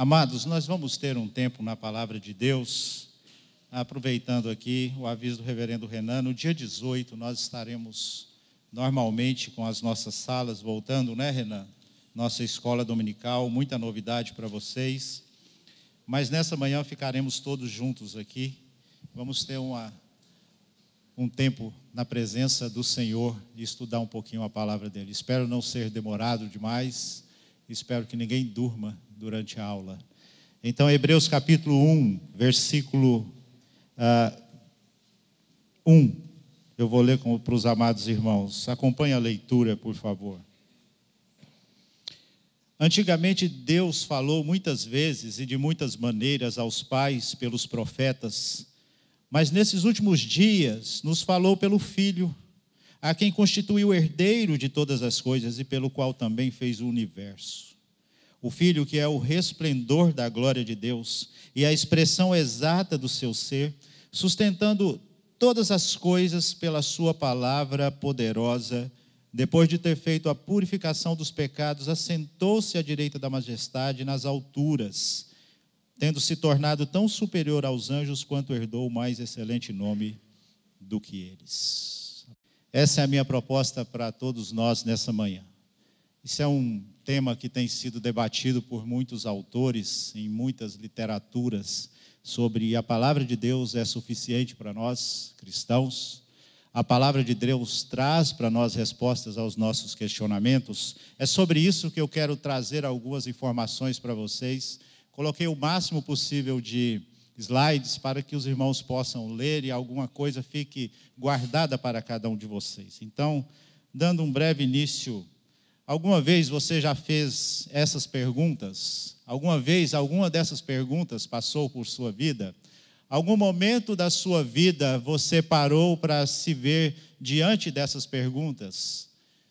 Amados, nós vamos ter um tempo na palavra de Deus, aproveitando aqui o aviso do reverendo Renan, no dia 18 nós estaremos normalmente com as nossas salas voltando, né, Renan? Nossa escola dominical, muita novidade para vocês. Mas nessa manhã ficaremos todos juntos aqui. Vamos ter uma, um tempo na presença do Senhor e estudar um pouquinho a palavra dele. Espero não ser demorado demais. Espero que ninguém durma durante a aula. Então, Hebreus capítulo 1, versículo uh, ah, 1. Eu vou ler para os amados irmãos. Acompanhe a leitura, por favor. Antigamente, Deus falou muitas vezes e de muitas maneiras aos pais pelos profetas, mas nesses últimos dias nos falou pelo Filho, a quem constituiu o herdeiro de todas as coisas e pelo qual também fez o universo. O Filho, que é o resplendor da glória de Deus e a expressão exata do seu ser, sustentando todas as coisas pela Sua palavra poderosa depois de ter feito a purificação dos pecados, assentou-se à direita da majestade nas alturas, tendo se tornado tão superior aos anjos quanto herdou o mais excelente nome do que eles. Essa é a minha proposta para todos nós nessa manhã. Isso é um tema que tem sido debatido por muitos autores em muitas literaturas sobre a palavra de Deus é suficiente para nós cristãos a palavra de Deus traz para nós respostas aos nossos questionamentos. É sobre isso que eu quero trazer algumas informações para vocês. Coloquei o máximo possível de slides para que os irmãos possam ler e alguma coisa fique guardada para cada um de vocês. Então, dando um breve início, alguma vez você já fez essas perguntas? Alguma vez alguma dessas perguntas passou por sua vida? Algum momento da sua vida você parou para se ver diante dessas perguntas?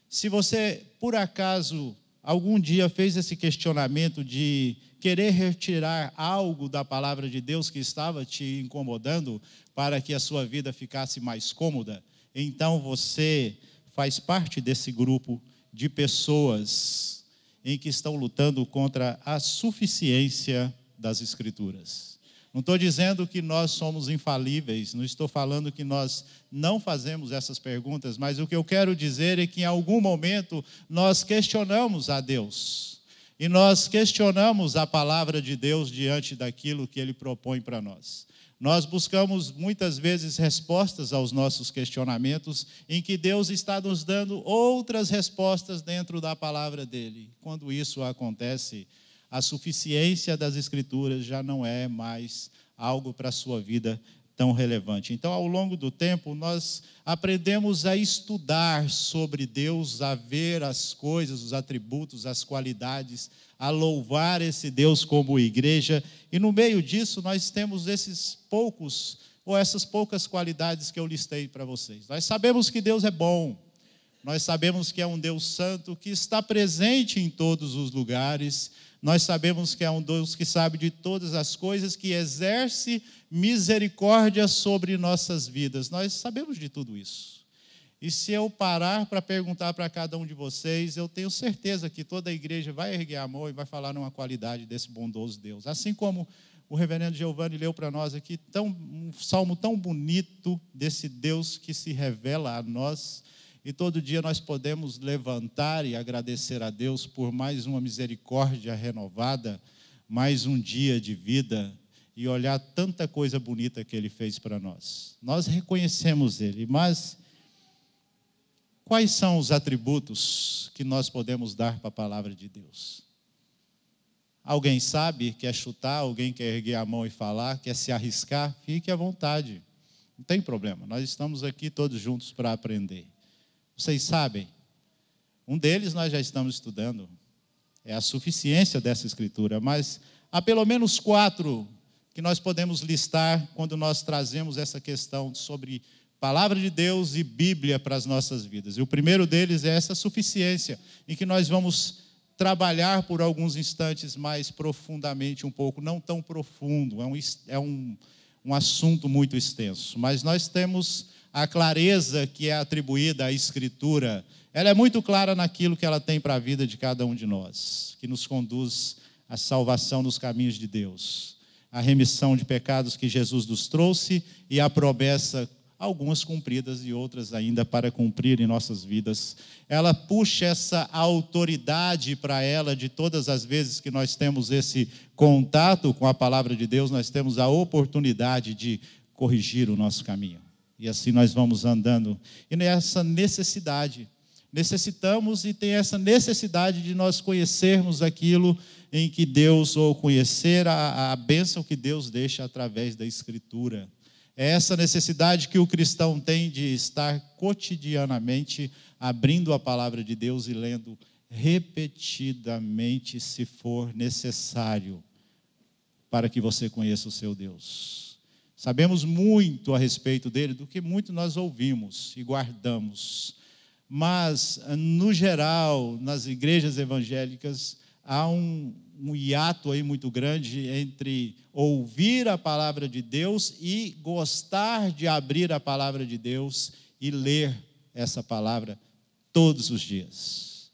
Se você, por acaso, algum dia fez esse questionamento de querer retirar algo da palavra de Deus que estava te incomodando para que a sua vida ficasse mais cômoda, então você faz parte desse grupo de pessoas em que estão lutando contra a suficiência das Escrituras. Não estou dizendo que nós somos infalíveis, não estou falando que nós não fazemos essas perguntas, mas o que eu quero dizer é que em algum momento nós questionamos a Deus. E nós questionamos a palavra de Deus diante daquilo que ele propõe para nós. Nós buscamos muitas vezes respostas aos nossos questionamentos, em que Deus está nos dando outras respostas dentro da palavra dele. Quando isso acontece, a suficiência das Escrituras já não é mais algo para a sua vida tão relevante. Então, ao longo do tempo, nós aprendemos a estudar sobre Deus, a ver as coisas, os atributos, as qualidades, a louvar esse Deus como igreja, e no meio disso nós temos esses poucos ou essas poucas qualidades que eu listei para vocês. Nós sabemos que Deus é bom. Nós sabemos que é um Deus santo que está presente em todos os lugares, nós sabemos que é um Deus que sabe de todas as coisas, que exerce misericórdia sobre nossas vidas. Nós sabemos de tudo isso. E se eu parar para perguntar para cada um de vocês, eu tenho certeza que toda a igreja vai erguer a mão e vai falar numa qualidade desse bondoso Deus. Assim como o reverendo Giovanni leu para nós aqui tão, um salmo tão bonito desse Deus que se revela a nós e todo dia nós podemos levantar e agradecer a Deus por mais uma misericórdia renovada, mais um dia de vida e olhar tanta coisa bonita que Ele fez para nós. Nós reconhecemos Ele, mas quais são os atributos que nós podemos dar para a palavra de Deus? Alguém sabe, quer chutar, alguém quer erguer a mão e falar, quer se arriscar? Fique à vontade, não tem problema, nós estamos aqui todos juntos para aprender. Vocês sabem, um deles nós já estamos estudando, é a suficiência dessa escritura, mas há pelo menos quatro que nós podemos listar quando nós trazemos essa questão sobre palavra de Deus e Bíblia para as nossas vidas. E o primeiro deles é essa suficiência, em que nós vamos trabalhar por alguns instantes mais profundamente, um pouco, não tão profundo, é um, é um, um assunto muito extenso, mas nós temos a clareza que é atribuída à Escritura, ela é muito clara naquilo que ela tem para a vida de cada um de nós, que nos conduz a salvação nos caminhos de Deus, a remissão de pecados que Jesus nos trouxe e a promessa algumas cumpridas e outras ainda para cumprir em nossas vidas. Ela puxa essa autoridade para ela de todas as vezes que nós temos esse contato com a palavra de Deus, nós temos a oportunidade de corrigir o nosso caminho. E assim nós vamos andando. E nessa necessidade, necessitamos e tem essa necessidade de nós conhecermos aquilo em que Deus, ou conhecer a, a bênção que Deus deixa através da Escritura. É essa necessidade que o cristão tem de estar cotidianamente abrindo a palavra de Deus e lendo repetidamente, se for necessário, para que você conheça o seu Deus. Sabemos muito a respeito dele, do que muito nós ouvimos e guardamos. Mas, no geral, nas igrejas evangélicas, há um, um hiato aí muito grande entre ouvir a palavra de Deus e gostar de abrir a palavra de Deus e ler essa palavra todos os dias.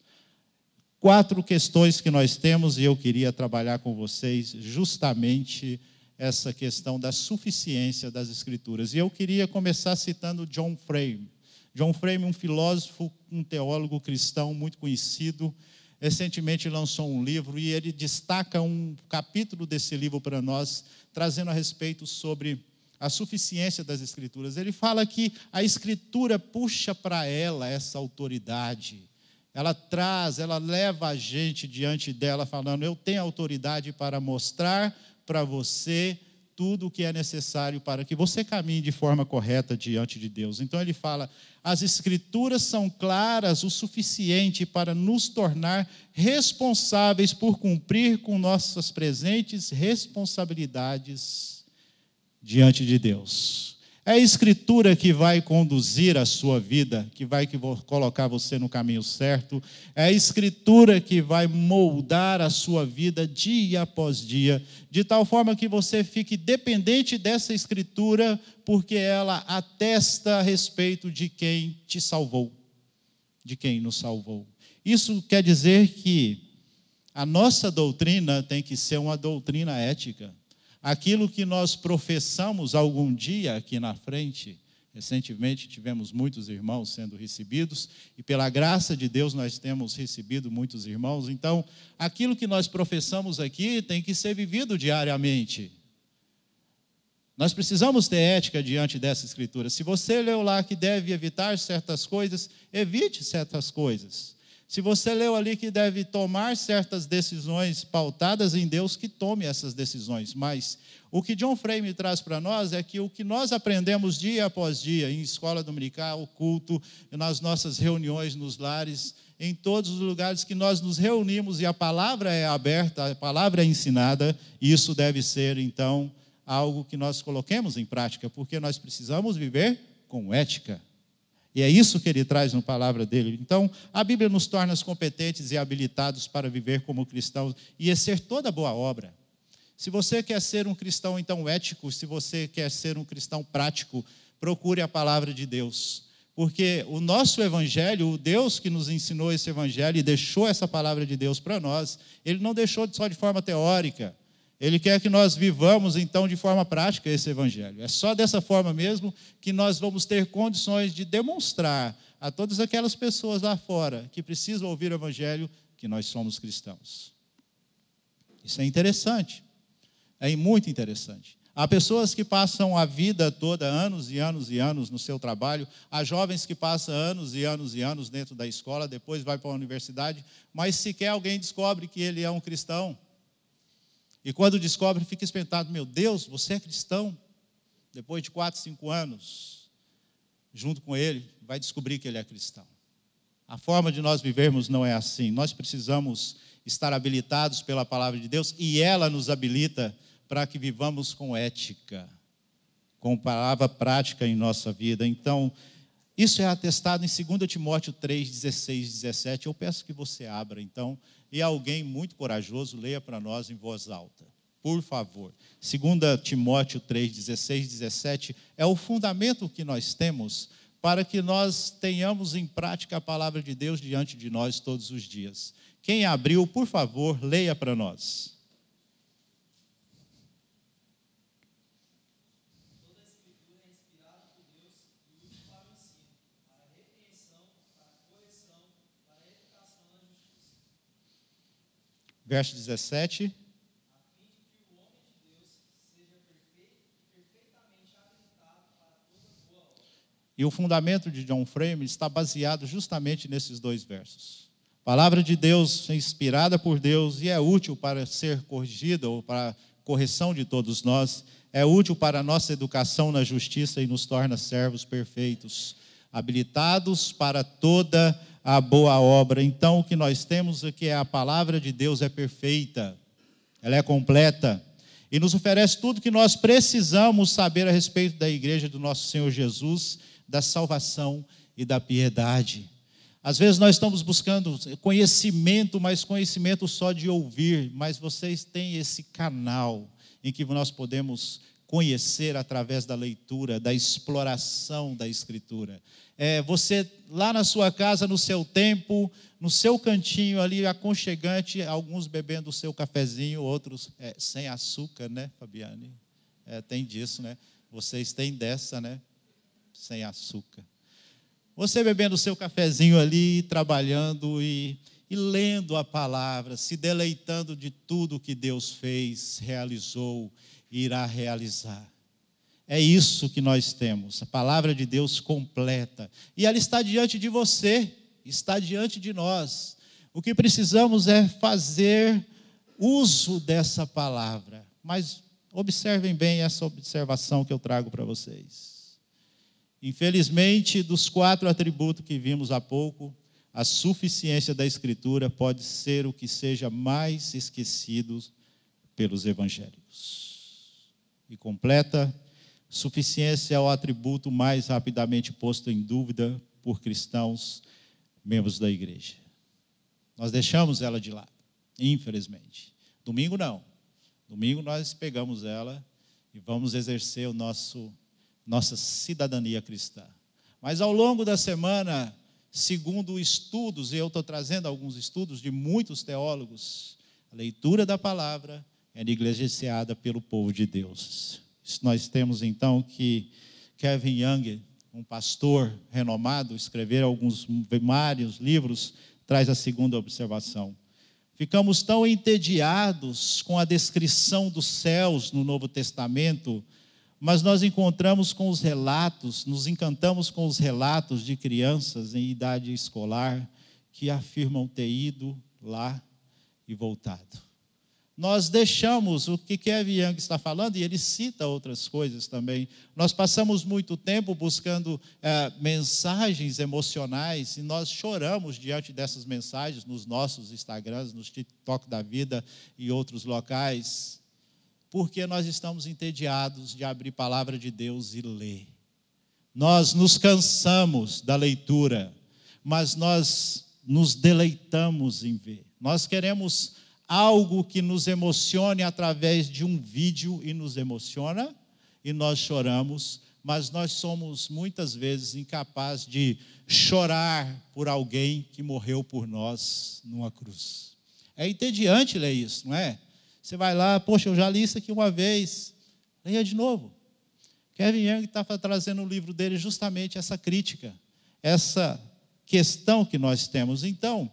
Quatro questões que nós temos e eu queria trabalhar com vocês justamente essa questão da suficiência das Escrituras. E eu queria começar citando John Frame. John Frame, um filósofo, um teólogo cristão muito conhecido, recentemente lançou um livro e ele destaca um capítulo desse livro para nós, trazendo a respeito sobre a suficiência das Escrituras. Ele fala que a Escritura puxa para ela essa autoridade. Ela traz, ela leva a gente diante dela, falando: Eu tenho autoridade para mostrar para você tudo o que é necessário para que você caminhe de forma correta diante de Deus. Então ele fala: as Escrituras são claras o suficiente para nos tornar responsáveis por cumprir com nossas presentes responsabilidades diante de Deus. É a Escritura que vai conduzir a sua vida, que vai colocar você no caminho certo. É a Escritura que vai moldar a sua vida dia após dia, de tal forma que você fique dependente dessa Escritura, porque ela atesta a respeito de quem te salvou, de quem nos salvou. Isso quer dizer que a nossa doutrina tem que ser uma doutrina ética aquilo que nós professamos algum dia aqui na frente. Recentemente tivemos muitos irmãos sendo recebidos, e pela graça de Deus nós temos recebido muitos irmãos. Então, aquilo que nós professamos aqui tem que ser vivido diariamente. Nós precisamos ter ética diante dessa escritura. Se você leu lá que deve evitar certas coisas, evite certas coisas. Se você leu ali que deve tomar certas decisões pautadas em Deus, que tome essas decisões. Mas o que John Frame traz para nós é que o que nós aprendemos dia após dia, em escola dominical, culto, nas nossas reuniões nos lares, em todos os lugares que nós nos reunimos e a palavra é aberta, a palavra é ensinada, isso deve ser, então, algo que nós coloquemos em prática, porque nós precisamos viver com ética. E é isso que ele traz na palavra dele. Então, a Bíblia nos torna competentes e habilitados para viver como cristãos e exercer toda boa obra. Se você quer ser um cristão, então, ético, se você quer ser um cristão prático, procure a palavra de Deus. Porque o nosso evangelho, o Deus que nos ensinou esse evangelho e deixou essa palavra de Deus para nós, ele não deixou só de forma teórica. Ele quer que nós vivamos, então, de forma prática esse Evangelho. É só dessa forma mesmo que nós vamos ter condições de demonstrar a todas aquelas pessoas lá fora que precisam ouvir o Evangelho que nós somos cristãos. Isso é interessante. É muito interessante. Há pessoas que passam a vida toda, anos e anos e anos no seu trabalho, há jovens que passam anos e anos e anos dentro da escola, depois vai para a universidade, mas sequer alguém descobre que ele é um cristão. E quando descobre, fica espantado: meu Deus, você é cristão? Depois de quatro, cinco anos, junto com ele, vai descobrir que ele é cristão. A forma de nós vivermos não é assim. Nós precisamos estar habilitados pela palavra de Deus e ela nos habilita para que vivamos com ética, com palavra prática em nossa vida. Então, isso é atestado em 2 Timóteo 3, 16, 17. Eu peço que você abra, então, e alguém muito corajoso leia para nós em voz alta. Por favor. 2 Timóteo 3, 16, 17 é o fundamento que nós temos para que nós tenhamos em prática a palavra de Deus diante de nós todos os dias. Quem abriu, por favor, leia para nós. Verso 17. E o fundamento de John Frame está baseado justamente nesses dois versos. Palavra de Deus inspirada por Deus e é útil para ser corrigida ou para correção de todos nós, é útil para a nossa educação na justiça e nos torna servos perfeitos, habilitados para toda a boa obra. Então, o que nós temos aqui é a palavra de Deus é perfeita, ela é completa e nos oferece tudo que nós precisamos saber a respeito da igreja do nosso Senhor Jesus da salvação e da piedade. Às vezes nós estamos buscando conhecimento, mas conhecimento só de ouvir, mas vocês têm esse canal em que nós podemos conhecer através da leitura, da exploração da Escritura. É, você lá na sua casa, no seu tempo, no seu cantinho ali aconchegante, alguns bebendo o seu cafezinho, outros é, sem açúcar, né, Fabiane? É, tem disso, né? Vocês têm dessa, né? sem açúcar. Você bebendo o seu cafezinho ali, trabalhando e, e lendo a palavra, se deleitando de tudo que Deus fez, realizou irá realizar. É isso que nós temos, a palavra de Deus completa. E ela está diante de você, está diante de nós. O que precisamos é fazer uso dessa palavra. Mas observem bem essa observação que eu trago para vocês. Infelizmente, dos quatro atributos que vimos há pouco, a suficiência da Escritura pode ser o que seja mais esquecido pelos evangélicos. E completa, suficiência é o atributo mais rapidamente posto em dúvida por cristãos, membros da igreja. Nós deixamos ela de lado, infelizmente. Domingo não. Domingo nós pegamos ela e vamos exercer o nosso nossa cidadania cristã. Mas ao longo da semana, segundo estudos, e eu estou trazendo alguns estudos de muitos teólogos, a leitura da palavra é negligenciada pelo povo de Deus. Nós temos então que Kevin Young, um pastor renomado, escrever alguns vários livros, traz a segunda observação. Ficamos tão entediados com a descrição dos céus no Novo Testamento mas nós encontramos com os relatos, nos encantamos com os relatos de crianças em idade escolar que afirmam ter ido lá e voltado. Nós deixamos o que Kevin Young está falando, e ele cita outras coisas também. Nós passamos muito tempo buscando é, mensagens emocionais e nós choramos diante dessas mensagens nos nossos Instagrams, nos TikTok da vida e outros locais porque nós estamos entediados de abrir palavra de Deus e ler. Nós nos cansamos da leitura, mas nós nos deleitamos em ver. Nós queremos algo que nos emocione através de um vídeo e nos emociona e nós choramos, mas nós somos muitas vezes incapazes de chorar por alguém que morreu por nós numa cruz. É entediante ler isso, não é? Você vai lá, poxa, eu já li isso aqui uma vez. Leia de novo. Kevin Young está trazendo no livro dele justamente essa crítica, essa questão que nós temos. Então,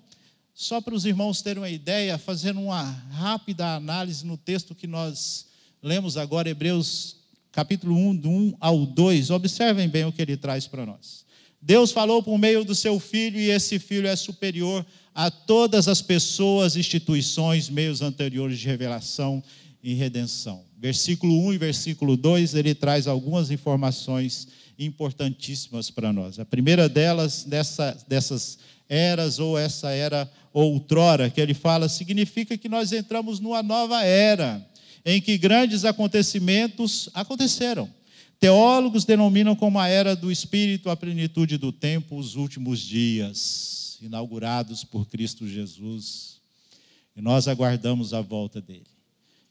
só para os irmãos terem uma ideia, fazendo uma rápida análise no texto que nós lemos agora, Hebreus capítulo 1, do 1 ao 2, observem bem o que ele traz para nós. Deus falou por meio do seu filho, e esse filho é superior a todas as pessoas, instituições, meios anteriores de revelação e redenção. Versículo 1 e versículo 2, ele traz algumas informações importantíssimas para nós. A primeira delas, dessa, dessas eras, ou essa era outrora, que ele fala, significa que nós entramos numa nova era, em que grandes acontecimentos aconteceram. Teólogos denominam como a era do Espírito, a plenitude do tempo, os últimos dias inaugurados por Cristo Jesus. E nós aguardamos a volta dele.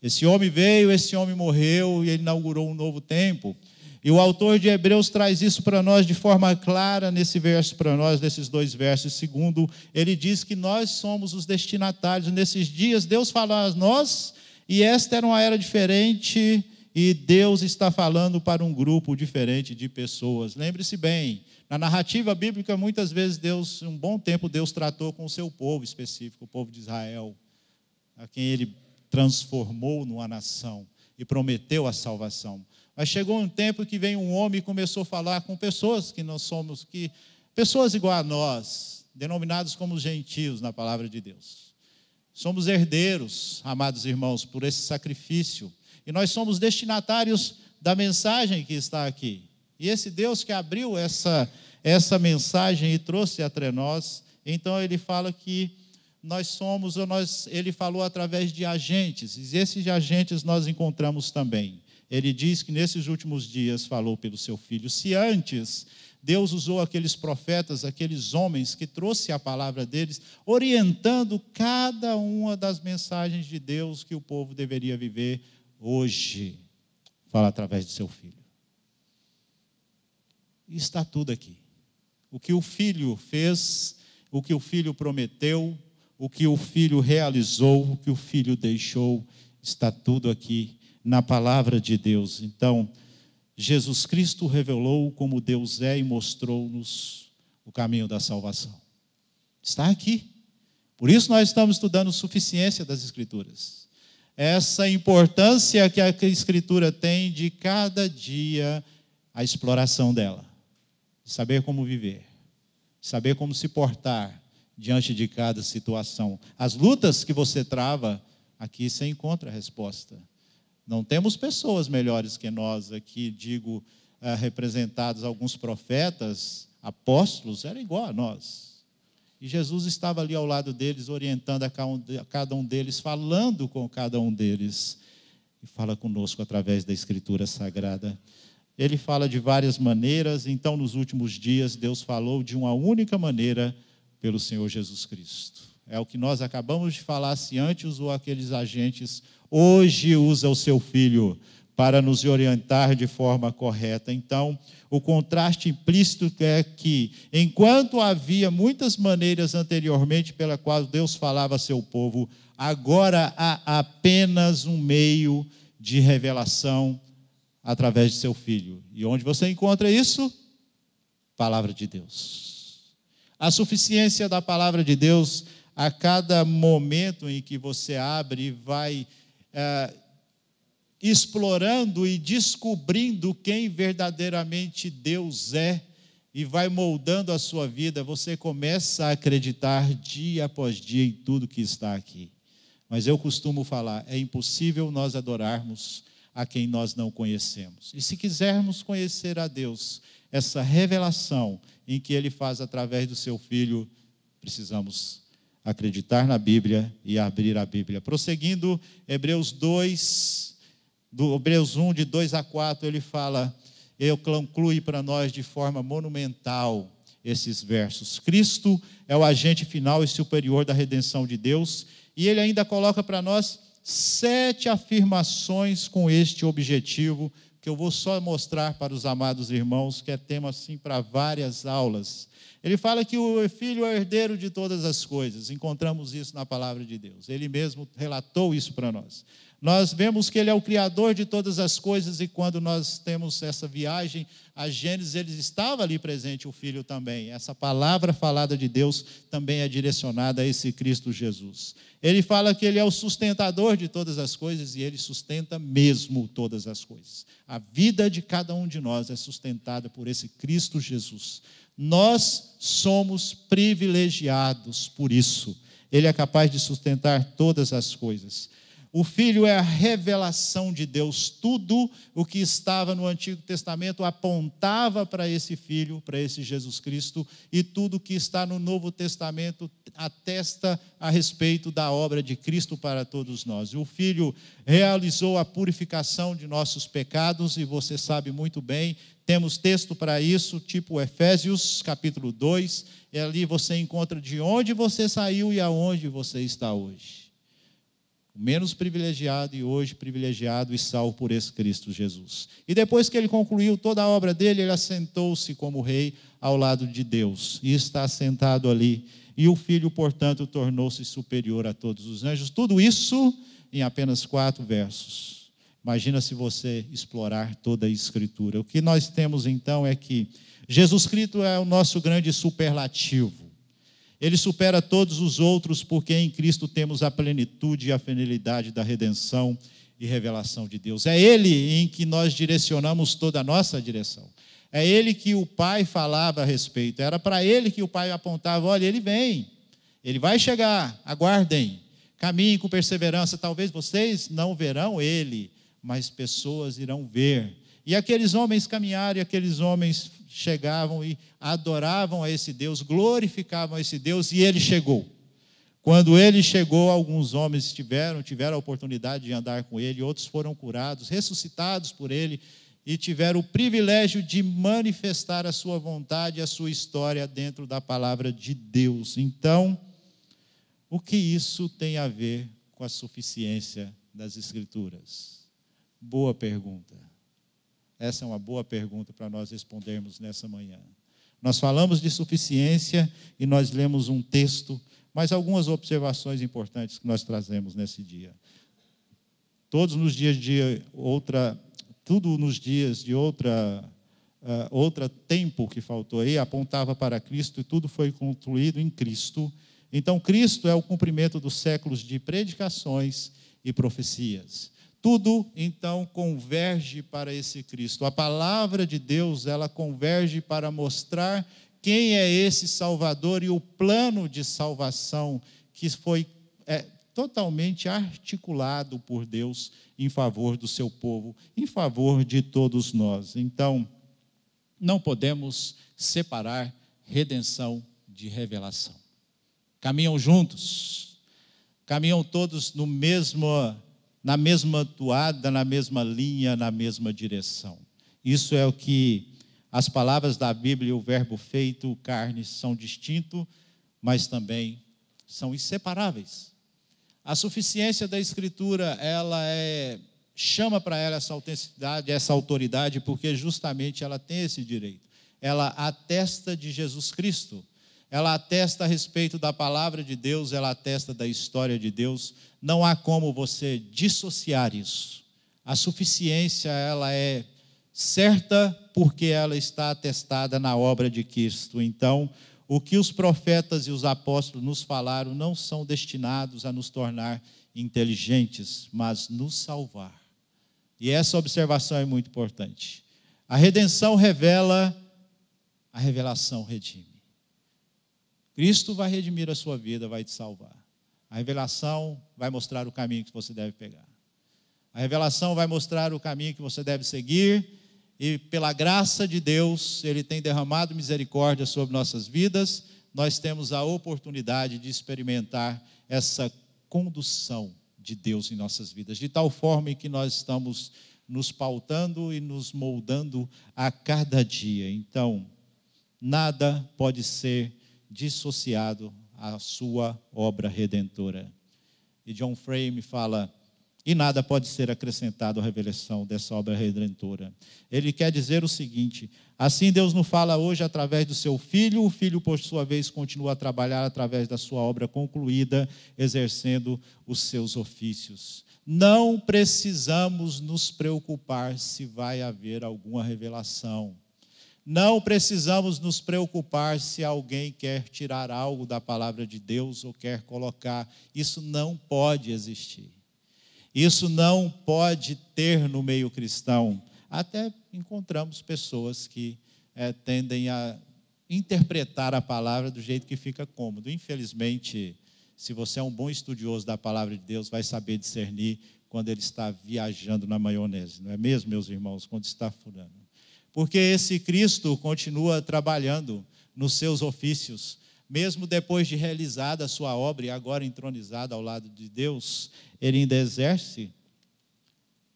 Esse homem veio, esse homem morreu e ele inaugurou um novo tempo. E o autor de Hebreus traz isso para nós de forma clara nesse verso para nós, nesses dois versos. Segundo, ele diz que nós somos os destinatários. Nesses dias, Deus fala a nós, e esta era uma era diferente, e Deus está falando para um grupo diferente de pessoas. Lembre-se bem, na narrativa bíblica, muitas vezes Deus, um bom tempo, Deus tratou com o seu povo específico, o povo de Israel. a quem ele transformou numa nação e prometeu a salvação. Mas chegou um tempo que veio um homem e começou a falar com pessoas que nós somos, que pessoas igual a nós, denominados como gentios na palavra de Deus. Somos herdeiros, amados irmãos, por esse sacrifício, e nós somos destinatários da mensagem que está aqui. E esse Deus que abriu essa essa mensagem e trouxe até nós, então ele fala que nós somos, ou nós, ele falou através de agentes, e esses agentes nós encontramos também. Ele diz que nesses últimos dias falou pelo seu filho. Se antes Deus usou aqueles profetas, aqueles homens que trouxe a palavra deles, orientando cada uma das mensagens de Deus que o povo deveria viver hoje, fala através de seu filho. Está tudo aqui. O que o filho fez, o que o filho prometeu, o que o filho realizou, o que o filho deixou, está tudo aqui na palavra de Deus. Então, Jesus Cristo revelou como Deus é e mostrou-nos o caminho da salvação. Está aqui. Por isso nós estamos estudando suficiência das Escrituras. Essa importância que a Escritura tem de cada dia a exploração dela, saber como viver, saber como se portar diante de cada situação. As lutas que você trava, aqui você encontra a resposta. Não temos pessoas melhores que nós aqui, digo, eh, representados alguns profetas, apóstolos, era igual a nós. E Jesus estava ali ao lado deles, orientando a cada um deles, falando com cada um deles. E fala conosco através da Escritura Sagrada. Ele fala de várias maneiras, então, nos últimos dias, Deus falou de uma única maneira pelo Senhor Jesus Cristo. É o que nós acabamos de falar, se antes usou aqueles agentes hoje usa o seu filho para nos orientar de forma correta. Então, o contraste implícito é que, enquanto havia muitas maneiras anteriormente pela qual Deus falava a seu povo, agora há apenas um meio de revelação através de seu filho. E onde você encontra isso? Palavra de Deus. A suficiência da palavra de Deus a cada momento em que você abre e vai é, explorando e descobrindo quem verdadeiramente Deus é e vai moldando a sua vida, você começa a acreditar dia após dia em tudo que está aqui. Mas eu costumo falar, é impossível nós adorarmos a quem nós não conhecemos. E se quisermos conhecer a Deus, essa revelação em que ele faz através do seu filho, precisamos acreditar na Bíblia e abrir a Bíblia. Prosseguindo, Hebreus 2, do Hebreus 1, de 2 a 4, ele fala, ele conclui para nós de forma monumental esses versos. Cristo é o agente final e superior da redenção de Deus, e ele ainda coloca para nós sete afirmações com este objetivo, que eu vou só mostrar para os amados irmãos, que é tema assim para várias aulas. Ele fala que o filho é herdeiro de todas as coisas. Encontramos isso na palavra de Deus. Ele mesmo relatou isso para nós. Nós vemos que ele é o criador de todas as coisas e quando nós temos essa viagem a Gênesis, ele estava ali presente o filho também. Essa palavra falada de Deus também é direcionada a esse Cristo Jesus. Ele fala que ele é o sustentador de todas as coisas e ele sustenta mesmo todas as coisas. A vida de cada um de nós é sustentada por esse Cristo Jesus. Nós somos privilegiados por isso. Ele é capaz de sustentar todas as coisas. O Filho é a revelação de Deus. Tudo o que estava no Antigo Testamento apontava para esse Filho, para esse Jesus Cristo, e tudo o que está no Novo Testamento atesta a respeito da obra de Cristo para todos nós. O Filho realizou a purificação de nossos pecados, e você sabe muito bem, temos texto para isso, tipo Efésios, capítulo 2, e ali você encontra de onde você saiu e aonde você está hoje menos privilegiado e hoje privilegiado e salvo por esse Cristo Jesus. E depois que ele concluiu toda a obra dele, ele assentou-se como rei ao lado de Deus e está sentado ali. E o filho, portanto, tornou-se superior a todos os anjos. Tudo isso em apenas quatro versos. Imagina se você explorar toda a Escritura. O que nós temos então é que Jesus Cristo é o nosso grande superlativo. Ele supera todos os outros, porque em Cristo temos a plenitude e a finalidade da redenção e revelação de Deus. É Ele em que nós direcionamos toda a nossa direção. É Ele que o Pai falava a respeito. Era para Ele que o Pai apontava: olha, Ele vem, Ele vai chegar, aguardem, caminhem com perseverança. Talvez vocês não verão Ele, mas pessoas irão ver. E aqueles homens caminharam, e aqueles homens chegavam e adoravam a esse Deus, glorificavam a esse Deus, e ele chegou. Quando ele chegou, alguns homens tiveram, tiveram a oportunidade de andar com ele, outros foram curados, ressuscitados por ele, e tiveram o privilégio de manifestar a sua vontade, a sua história dentro da palavra de Deus. Então, o que isso tem a ver com a suficiência das Escrituras? Boa pergunta. Essa é uma boa pergunta para nós respondermos nessa manhã. Nós falamos de suficiência e nós lemos um texto, mas algumas observações importantes que nós trazemos nesse dia. Todos nos dias de outra, tudo nos dias de outra, uh, outra tempo que faltou aí, apontava para Cristo e tudo foi concluído em Cristo. Então, Cristo é o cumprimento dos séculos de predicações e profecias. Tudo então converge para esse Cristo. A palavra de Deus, ela converge para mostrar quem é esse Salvador e o plano de salvação que foi é, totalmente articulado por Deus em favor do seu povo, em favor de todos nós. Então, não podemos separar redenção de revelação. Caminham juntos, caminham todos no mesmo na mesma toada, na mesma linha, na mesma direção. Isso é o que as palavras da Bíblia e o verbo feito, carne, são distintos, mas também são inseparáveis. A suficiência da Escritura, ela é, chama para ela essa autenticidade, essa autoridade, porque justamente ela tem esse direito. Ela atesta de Jesus Cristo ela atesta a respeito da palavra de Deus, ela atesta da história de Deus. Não há como você dissociar isso. A suficiência, ela é certa porque ela está atestada na obra de Cristo. Então, o que os profetas e os apóstolos nos falaram não são destinados a nos tornar inteligentes, mas nos salvar. E essa observação é muito importante. A redenção revela, a revelação redime. Cristo vai redimir a sua vida, vai te salvar. A revelação vai mostrar o caminho que você deve pegar. A revelação vai mostrar o caminho que você deve seguir, e pela graça de Deus, Ele tem derramado misericórdia sobre nossas vidas, nós temos a oportunidade de experimentar essa condução de Deus em nossas vidas, de tal forma que nós estamos nos pautando e nos moldando a cada dia. Então, nada pode ser dissociado à sua obra redentora. E John Frame fala: e nada pode ser acrescentado à revelação dessa obra redentora. Ele quer dizer o seguinte: assim Deus nos fala hoje através do seu filho, o filho, por sua vez, continua a trabalhar através da sua obra concluída, exercendo os seus ofícios. Não precisamos nos preocupar se vai haver alguma revelação. Não precisamos nos preocupar se alguém quer tirar algo da palavra de Deus ou quer colocar. Isso não pode existir. Isso não pode ter no meio cristão. Até encontramos pessoas que é, tendem a interpretar a palavra do jeito que fica cômodo. Infelizmente, se você é um bom estudioso da palavra de Deus, vai saber discernir quando ele está viajando na maionese, não é mesmo, meus irmãos? Quando está furando porque esse Cristo continua trabalhando nos seus ofícios, mesmo depois de realizada a sua obra e agora entronizado ao lado de Deus, ele ainda exerce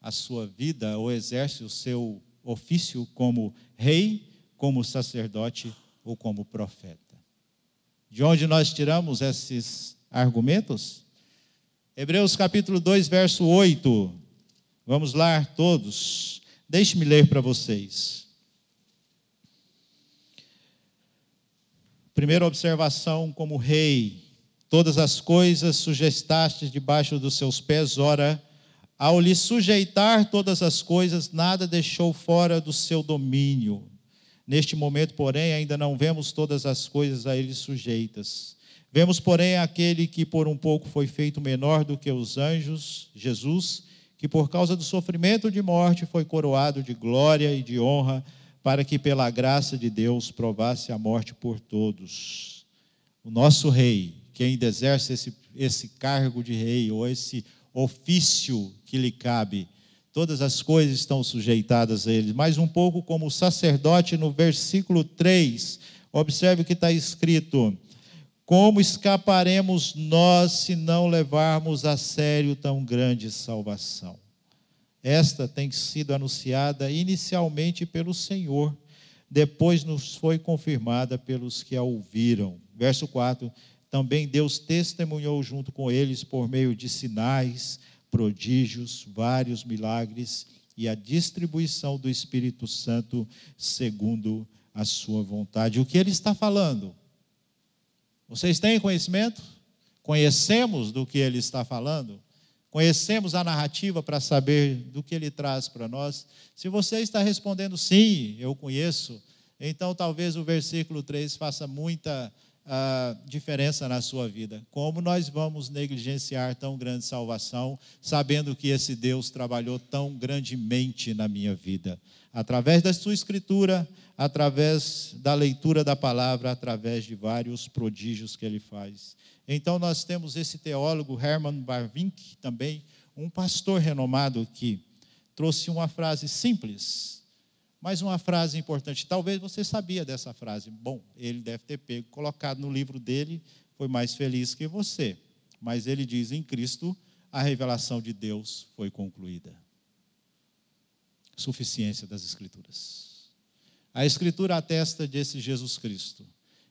a sua vida ou exerce o seu ofício como rei, como sacerdote ou como profeta. De onde nós tiramos esses argumentos? Hebreus capítulo 2, verso 8. Vamos lá todos. Deixe-me ler para vocês. Primeira observação, como rei, todas as coisas sujeitaste debaixo dos seus pés, ora, ao lhe sujeitar todas as coisas, nada deixou fora do seu domínio. Neste momento, porém, ainda não vemos todas as coisas a ele sujeitas. Vemos, porém, aquele que por um pouco foi feito menor do que os anjos, Jesus, que por causa do sofrimento de morte foi coroado de glória e de honra, para que pela graça de Deus provasse a morte por todos. O nosso rei, que ainda exerce esse, esse cargo de rei, ou esse ofício que lhe cabe, todas as coisas estão sujeitadas a ele. Mais um pouco como o sacerdote no versículo 3, observe o que está escrito como escaparemos nós se não levarmos a sério tão grande salvação? Esta tem sido anunciada inicialmente pelo Senhor, depois nos foi confirmada pelos que a ouviram. Verso 4: Também Deus testemunhou junto com eles por meio de sinais, prodígios, vários milagres e a distribuição do Espírito Santo segundo a sua vontade. O que ele está falando? Vocês têm conhecimento? Conhecemos do que ele está falando? Conhecemos a narrativa para saber do que ele traz para nós? Se você está respondendo sim, eu conheço, então talvez o versículo 3 faça muita uh, diferença na sua vida. Como nós vamos negligenciar tão grande salvação, sabendo que esse Deus trabalhou tão grandemente na minha vida? Através da sua escritura, através da leitura da palavra, através de vários prodígios que ele faz. Então, nós temos esse teólogo, Hermann Barvink, também, um pastor renomado que trouxe uma frase simples, mas uma frase importante. Talvez você sabia dessa frase. Bom, ele deve ter pego, colocado no livro dele, foi mais feliz que você. Mas ele diz: em Cristo, a revelação de Deus foi concluída. Suficiência das Escrituras. A Escritura atesta desse Jesus Cristo.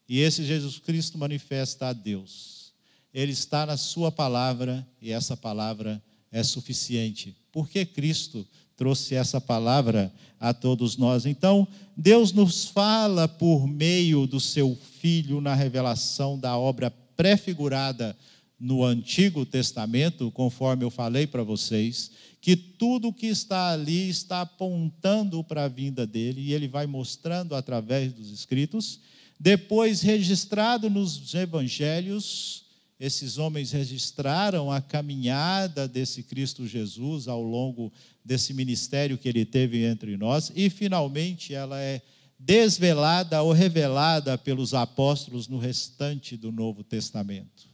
E esse Jesus Cristo manifesta a Deus. Ele está na Sua palavra e essa palavra é suficiente. Porque Cristo trouxe essa palavra a todos nós. Então, Deus nos fala por meio do Seu Filho na revelação da obra prefigurada no Antigo Testamento, conforme eu falei para vocês, que tudo que está ali está apontando para a vinda dele e ele vai mostrando através dos escritos. Depois, registrado nos evangelhos, esses homens registraram a caminhada desse Cristo Jesus ao longo desse ministério que ele teve entre nós e finalmente ela é desvelada ou revelada pelos apóstolos no restante do Novo Testamento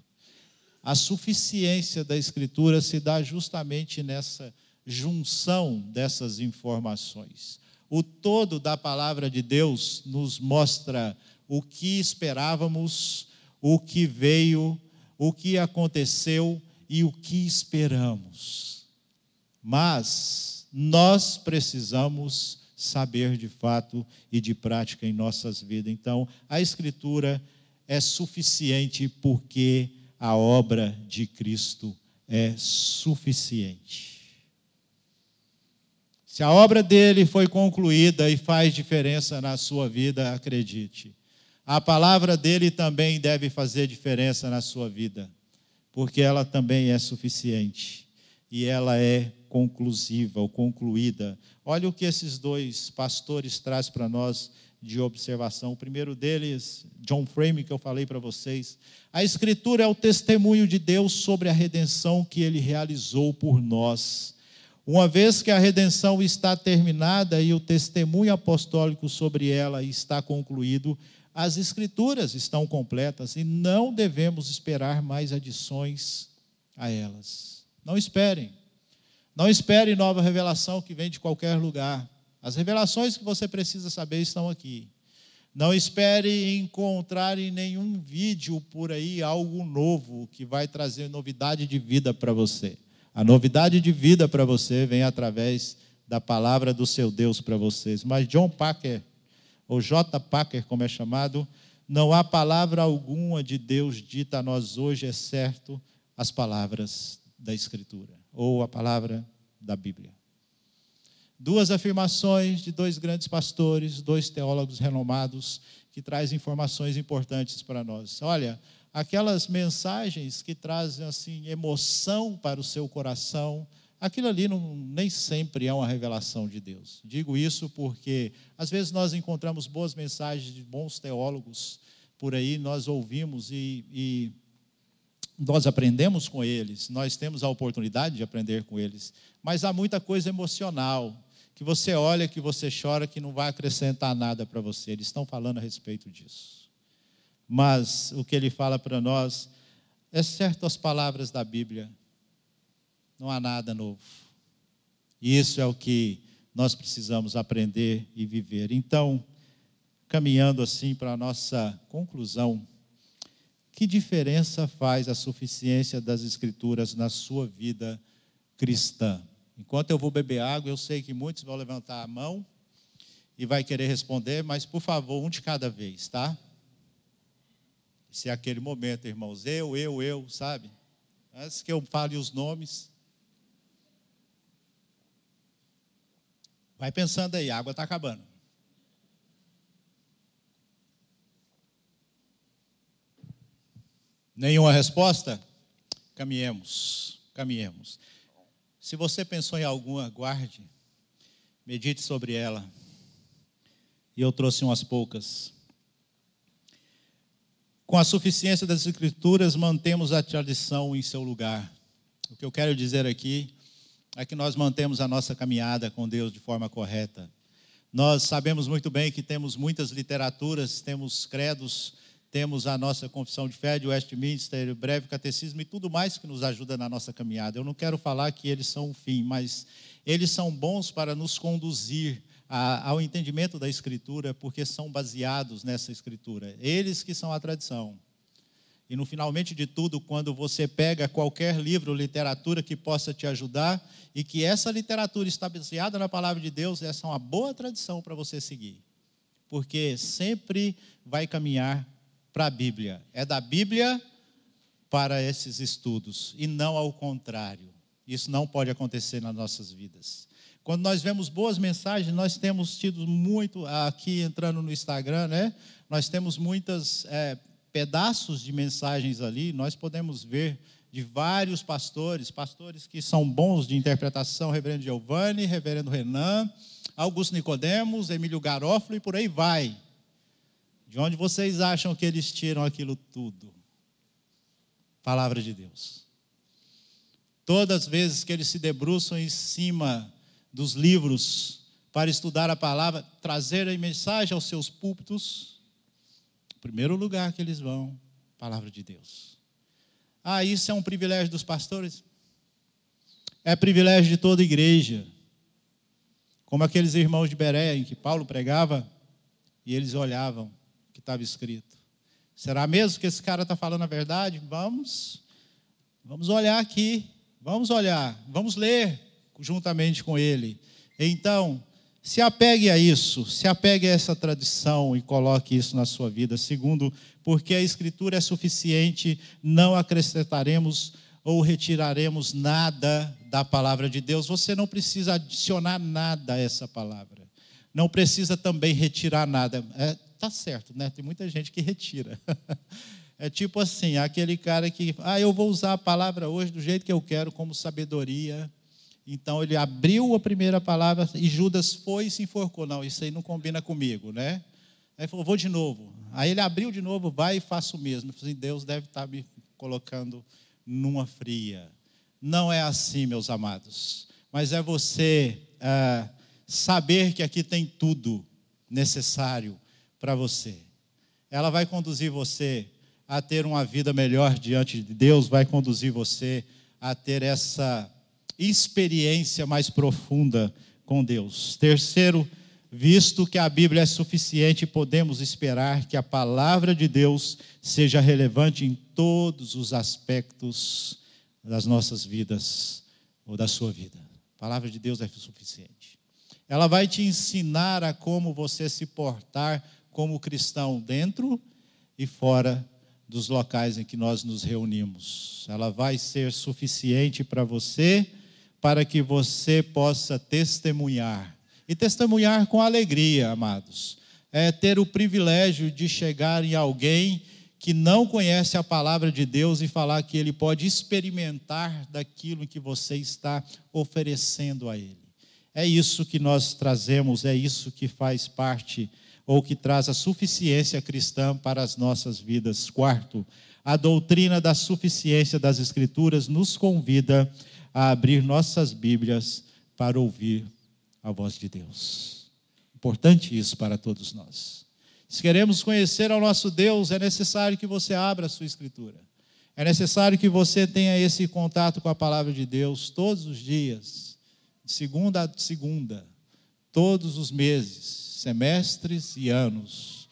a suficiência da Escritura se dá justamente nessa junção dessas informações. O todo da palavra de Deus nos mostra o que esperávamos, o que veio, o que aconteceu e o que esperamos. Mas nós precisamos saber de fato e de prática em nossas vidas. Então, a Escritura é suficiente porque a obra de Cristo é suficiente. Se a obra dele foi concluída e faz diferença na sua vida, acredite. A palavra dele também deve fazer diferença na sua vida, porque ela também é suficiente e ela é conclusiva ou concluída. Olha o que esses dois pastores trazem para nós de observação. O primeiro deles, John Frame, que eu falei para vocês. A Escritura é o testemunho de Deus sobre a redenção que ele realizou por nós. Uma vez que a redenção está terminada e o testemunho apostólico sobre ela está concluído, as Escrituras estão completas e não devemos esperar mais adições a elas. Não esperem. Não espere nova revelação que vem de qualquer lugar. As revelações que você precisa saber estão aqui. Não espere encontrar em nenhum vídeo por aí algo novo que vai trazer novidade de vida para você. A novidade de vida para você vem através da palavra do seu Deus para vocês. Mas John Packer, ou J. Packer, como é chamado, não há palavra alguma de Deus dita a nós hoje, é certo, as palavras da Escritura, ou a palavra da Bíblia duas afirmações de dois grandes pastores, dois teólogos renomados, que trazem informações importantes para nós. Olha, aquelas mensagens que trazem assim emoção para o seu coração, aquilo ali não, nem sempre é uma revelação de Deus. Digo isso porque às vezes nós encontramos boas mensagens de bons teólogos, por aí, nós ouvimos e, e nós aprendemos com eles, nós temos a oportunidade de aprender com eles, mas há muita coisa emocional que você olha, que você chora, que não vai acrescentar nada para você. Eles estão falando a respeito disso. Mas o que ele fala para nós é certo as palavras da Bíblia. Não há nada novo. E isso é o que nós precisamos aprender e viver. Então, caminhando assim para a nossa conclusão, que diferença faz a suficiência das Escrituras na sua vida cristã? Enquanto eu vou beber água, eu sei que muitos vão levantar a mão e vai querer responder, mas por favor, um de cada vez, tá? Se é aquele momento, irmãos, eu, eu, eu, sabe? Antes que eu fale os nomes. Vai pensando aí, a água está acabando. Nenhuma resposta? Caminhemos, caminhemos. Se você pensou em alguma, guarde, medite sobre ela. E eu trouxe umas poucas. Com a suficiência das Escrituras, mantemos a tradição em seu lugar. O que eu quero dizer aqui é que nós mantemos a nossa caminhada com Deus de forma correta. Nós sabemos muito bem que temos muitas literaturas, temos credos temos a nossa confissão de fé de Westminster, breve catecismo e tudo mais que nos ajuda na nossa caminhada. Eu não quero falar que eles são o fim, mas eles são bons para nos conduzir a, ao entendimento da Escritura, porque são baseados nessa Escritura. Eles que são a tradição. E no finalmente de tudo, quando você pega qualquer livro, literatura que possa te ajudar e que essa literatura está baseada na palavra de Deus, essa é uma boa tradição para você seguir. Porque sempre vai caminhar para a Bíblia. É da Bíblia para esses estudos e não ao contrário. Isso não pode acontecer nas nossas vidas. Quando nós vemos boas mensagens, nós temos tido muito, aqui entrando no Instagram, né? Nós temos muitos é, pedaços de mensagens ali, nós podemos ver de vários pastores, pastores que são bons de interpretação, reverendo Giovanni, reverendo Renan, Augusto Nicodemos, Emílio Garófalo e por aí vai. De onde vocês acham que eles tiram aquilo tudo? Palavra de Deus. Todas as vezes que eles se debruçam em cima dos livros para estudar a palavra, trazer a mensagem aos seus púlpitos, primeiro lugar que eles vão, palavra de Deus. Ah, isso é um privilégio dos pastores? É privilégio de toda igreja. Como aqueles irmãos de Bereia, em que Paulo pregava, e eles olhavam estava escrito. Será mesmo que esse cara está falando a verdade? Vamos, vamos olhar aqui, vamos olhar, vamos ler juntamente com ele. Então, se apegue a isso, se apegue a essa tradição e coloque isso na sua vida. Segundo, porque a Escritura é suficiente, não acrescentaremos ou retiraremos nada da palavra de Deus. Você não precisa adicionar nada a essa palavra. Não precisa também retirar nada. É, tá certo, né? Tem muita gente que retira. É tipo assim, aquele cara que, ah, eu vou usar a palavra hoje do jeito que eu quero, como sabedoria. Então ele abriu a primeira palavra e Judas foi e se enforcou. Não, isso aí não combina comigo, né? Aí falou, vou de novo. Aí ele abriu de novo, vai e faço o mesmo. Falei, assim, Deus deve estar me colocando numa fria. Não é assim, meus amados. Mas é você é, saber que aqui tem tudo necessário para você. Ela vai conduzir você a ter uma vida melhor diante de Deus, vai conduzir você a ter essa experiência mais profunda com Deus. Terceiro, visto que a Bíblia é suficiente, podemos esperar que a palavra de Deus seja relevante em todos os aspectos das nossas vidas ou da sua vida. A palavra de Deus é suficiente. Ela vai te ensinar a como você se portar como cristão dentro e fora dos locais em que nós nos reunimos. Ela vai ser suficiente para você, para que você possa testemunhar. E testemunhar com alegria, amados. É ter o privilégio de chegar em alguém que não conhece a palavra de Deus e falar que ele pode experimentar daquilo que você está oferecendo a ele. É isso que nós trazemos, é isso que faz parte ou que traz a suficiência cristã para as nossas vidas. Quarto, a doutrina da suficiência das Escrituras nos convida a abrir nossas Bíblias para ouvir a voz de Deus. Importante isso para todos nós. Se queremos conhecer ao nosso Deus, é necessário que você abra a sua Escritura. É necessário que você tenha esse contato com a palavra de Deus todos os dias, de segunda a segunda, todos os meses semestres e anos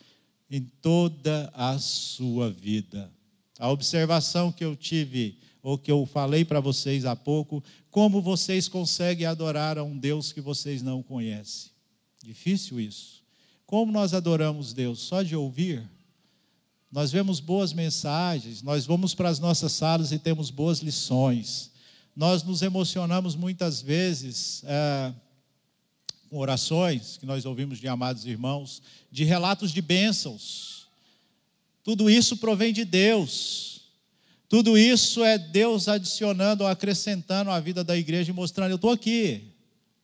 em toda a sua vida. A observação que eu tive, ou que eu falei para vocês há pouco, como vocês conseguem adorar a um Deus que vocês não conhecem? Difícil isso. Como nós adoramos Deus? Só de ouvir? Nós vemos boas mensagens, nós vamos para as nossas salas e temos boas lições. Nós nos emocionamos muitas vezes. É, com orações que nós ouvimos de amados irmãos, de relatos de bênçãos. Tudo isso provém de Deus. Tudo isso é Deus adicionando acrescentando à vida da igreja e mostrando: eu estou aqui.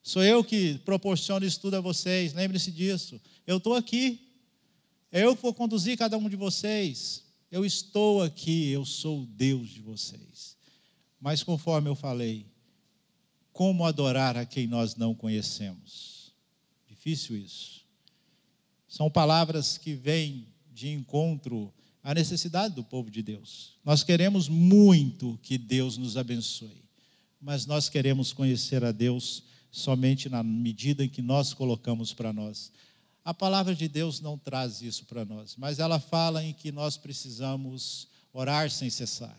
Sou eu que proporciono isso tudo a vocês. Lembre-se disso. Eu estou aqui. É eu que vou conduzir cada um de vocês. Eu estou aqui. Eu sou o Deus de vocês. Mas conforme eu falei, como adorar a quem nós não conhecemos? Difícil isso. São palavras que vêm de encontro à necessidade do povo de Deus. Nós queremos muito que Deus nos abençoe, mas nós queremos conhecer a Deus somente na medida em que nós colocamos para nós. A palavra de Deus não traz isso para nós, mas ela fala em que nós precisamos orar sem cessar,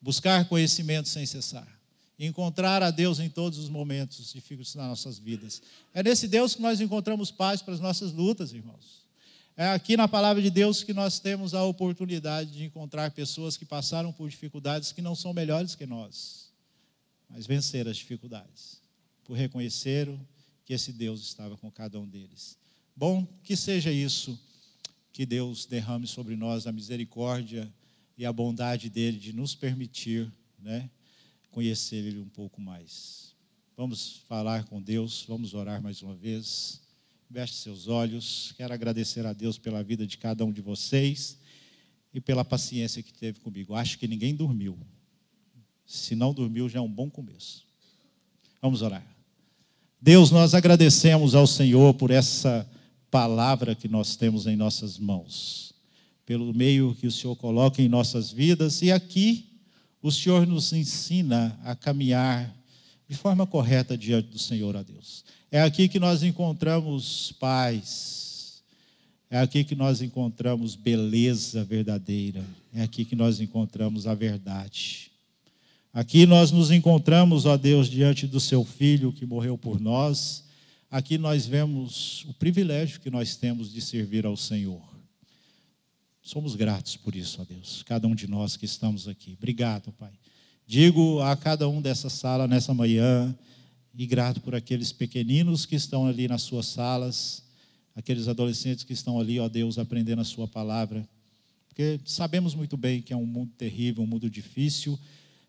buscar conhecimento sem cessar encontrar a Deus em todos os momentos difíceis nas nossas vidas. É nesse Deus que nós encontramos paz para as nossas lutas, irmãos. É aqui na palavra de Deus que nós temos a oportunidade de encontrar pessoas que passaram por dificuldades que não são melhores que nós, mas venceram as dificuldades, por reconheceram que esse Deus estava com cada um deles. Bom, que seja isso, que Deus derrame sobre nós a misericórdia e a bondade dele de nos permitir, né? conhecer Ele um pouco mais. Vamos falar com Deus, vamos orar mais uma vez. Veste seus olhos. Quero agradecer a Deus pela vida de cada um de vocês e pela paciência que teve comigo. Acho que ninguém dormiu. Se não dormiu, já é um bom começo. Vamos orar. Deus, nós agradecemos ao Senhor por essa palavra que nós temos em nossas mãos, pelo meio que o Senhor coloca em nossas vidas e aqui o Senhor nos ensina a caminhar de forma correta diante do Senhor, a Deus. É aqui que nós encontramos paz, é aqui que nós encontramos beleza verdadeira, é aqui que nós encontramos a verdade. Aqui nós nos encontramos, ó Deus, diante do Seu Filho que morreu por nós. Aqui nós vemos o privilégio que nós temos de servir ao Senhor. Somos gratos por isso, ó Deus, cada um de nós que estamos aqui. Obrigado, Pai. Digo a cada um dessa sala nessa manhã, e grato por aqueles pequeninos que estão ali nas suas salas, aqueles adolescentes que estão ali, ó Deus, aprendendo a Sua palavra. Porque sabemos muito bem que é um mundo terrível, um mundo difícil.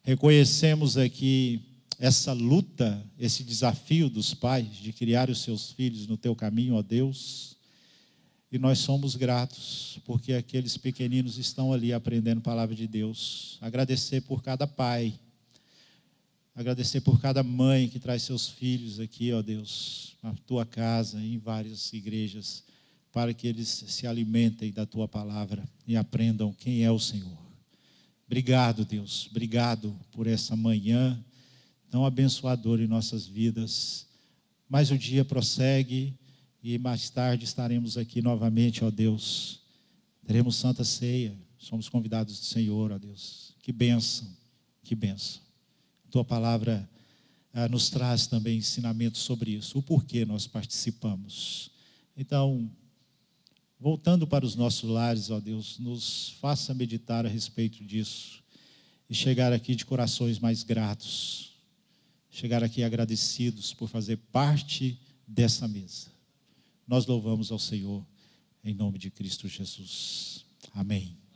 Reconhecemos aqui essa luta, esse desafio dos pais de criar os seus filhos no teu caminho, ó Deus. E nós somos gratos, porque aqueles pequeninos estão ali aprendendo a palavra de Deus. Agradecer por cada pai, agradecer por cada mãe que traz seus filhos aqui, ó Deus, na tua casa, em várias igrejas, para que eles se alimentem da tua palavra e aprendam quem é o Senhor. Obrigado, Deus, obrigado por essa manhã tão abençoadora em nossas vidas. Mas o dia prossegue e mais tarde estaremos aqui novamente, ó Deus. Teremos Santa Ceia. Somos convidados do Senhor, ó Deus. Que bênção, que bênção. Tua palavra ah, nos traz também ensinamentos sobre isso, o porquê nós participamos. Então, voltando para os nossos lares, ó Deus, nos faça meditar a respeito disso e chegar aqui de corações mais gratos, chegar aqui agradecidos por fazer parte dessa mesa. Nós louvamos ao Senhor em nome de Cristo Jesus. Amém.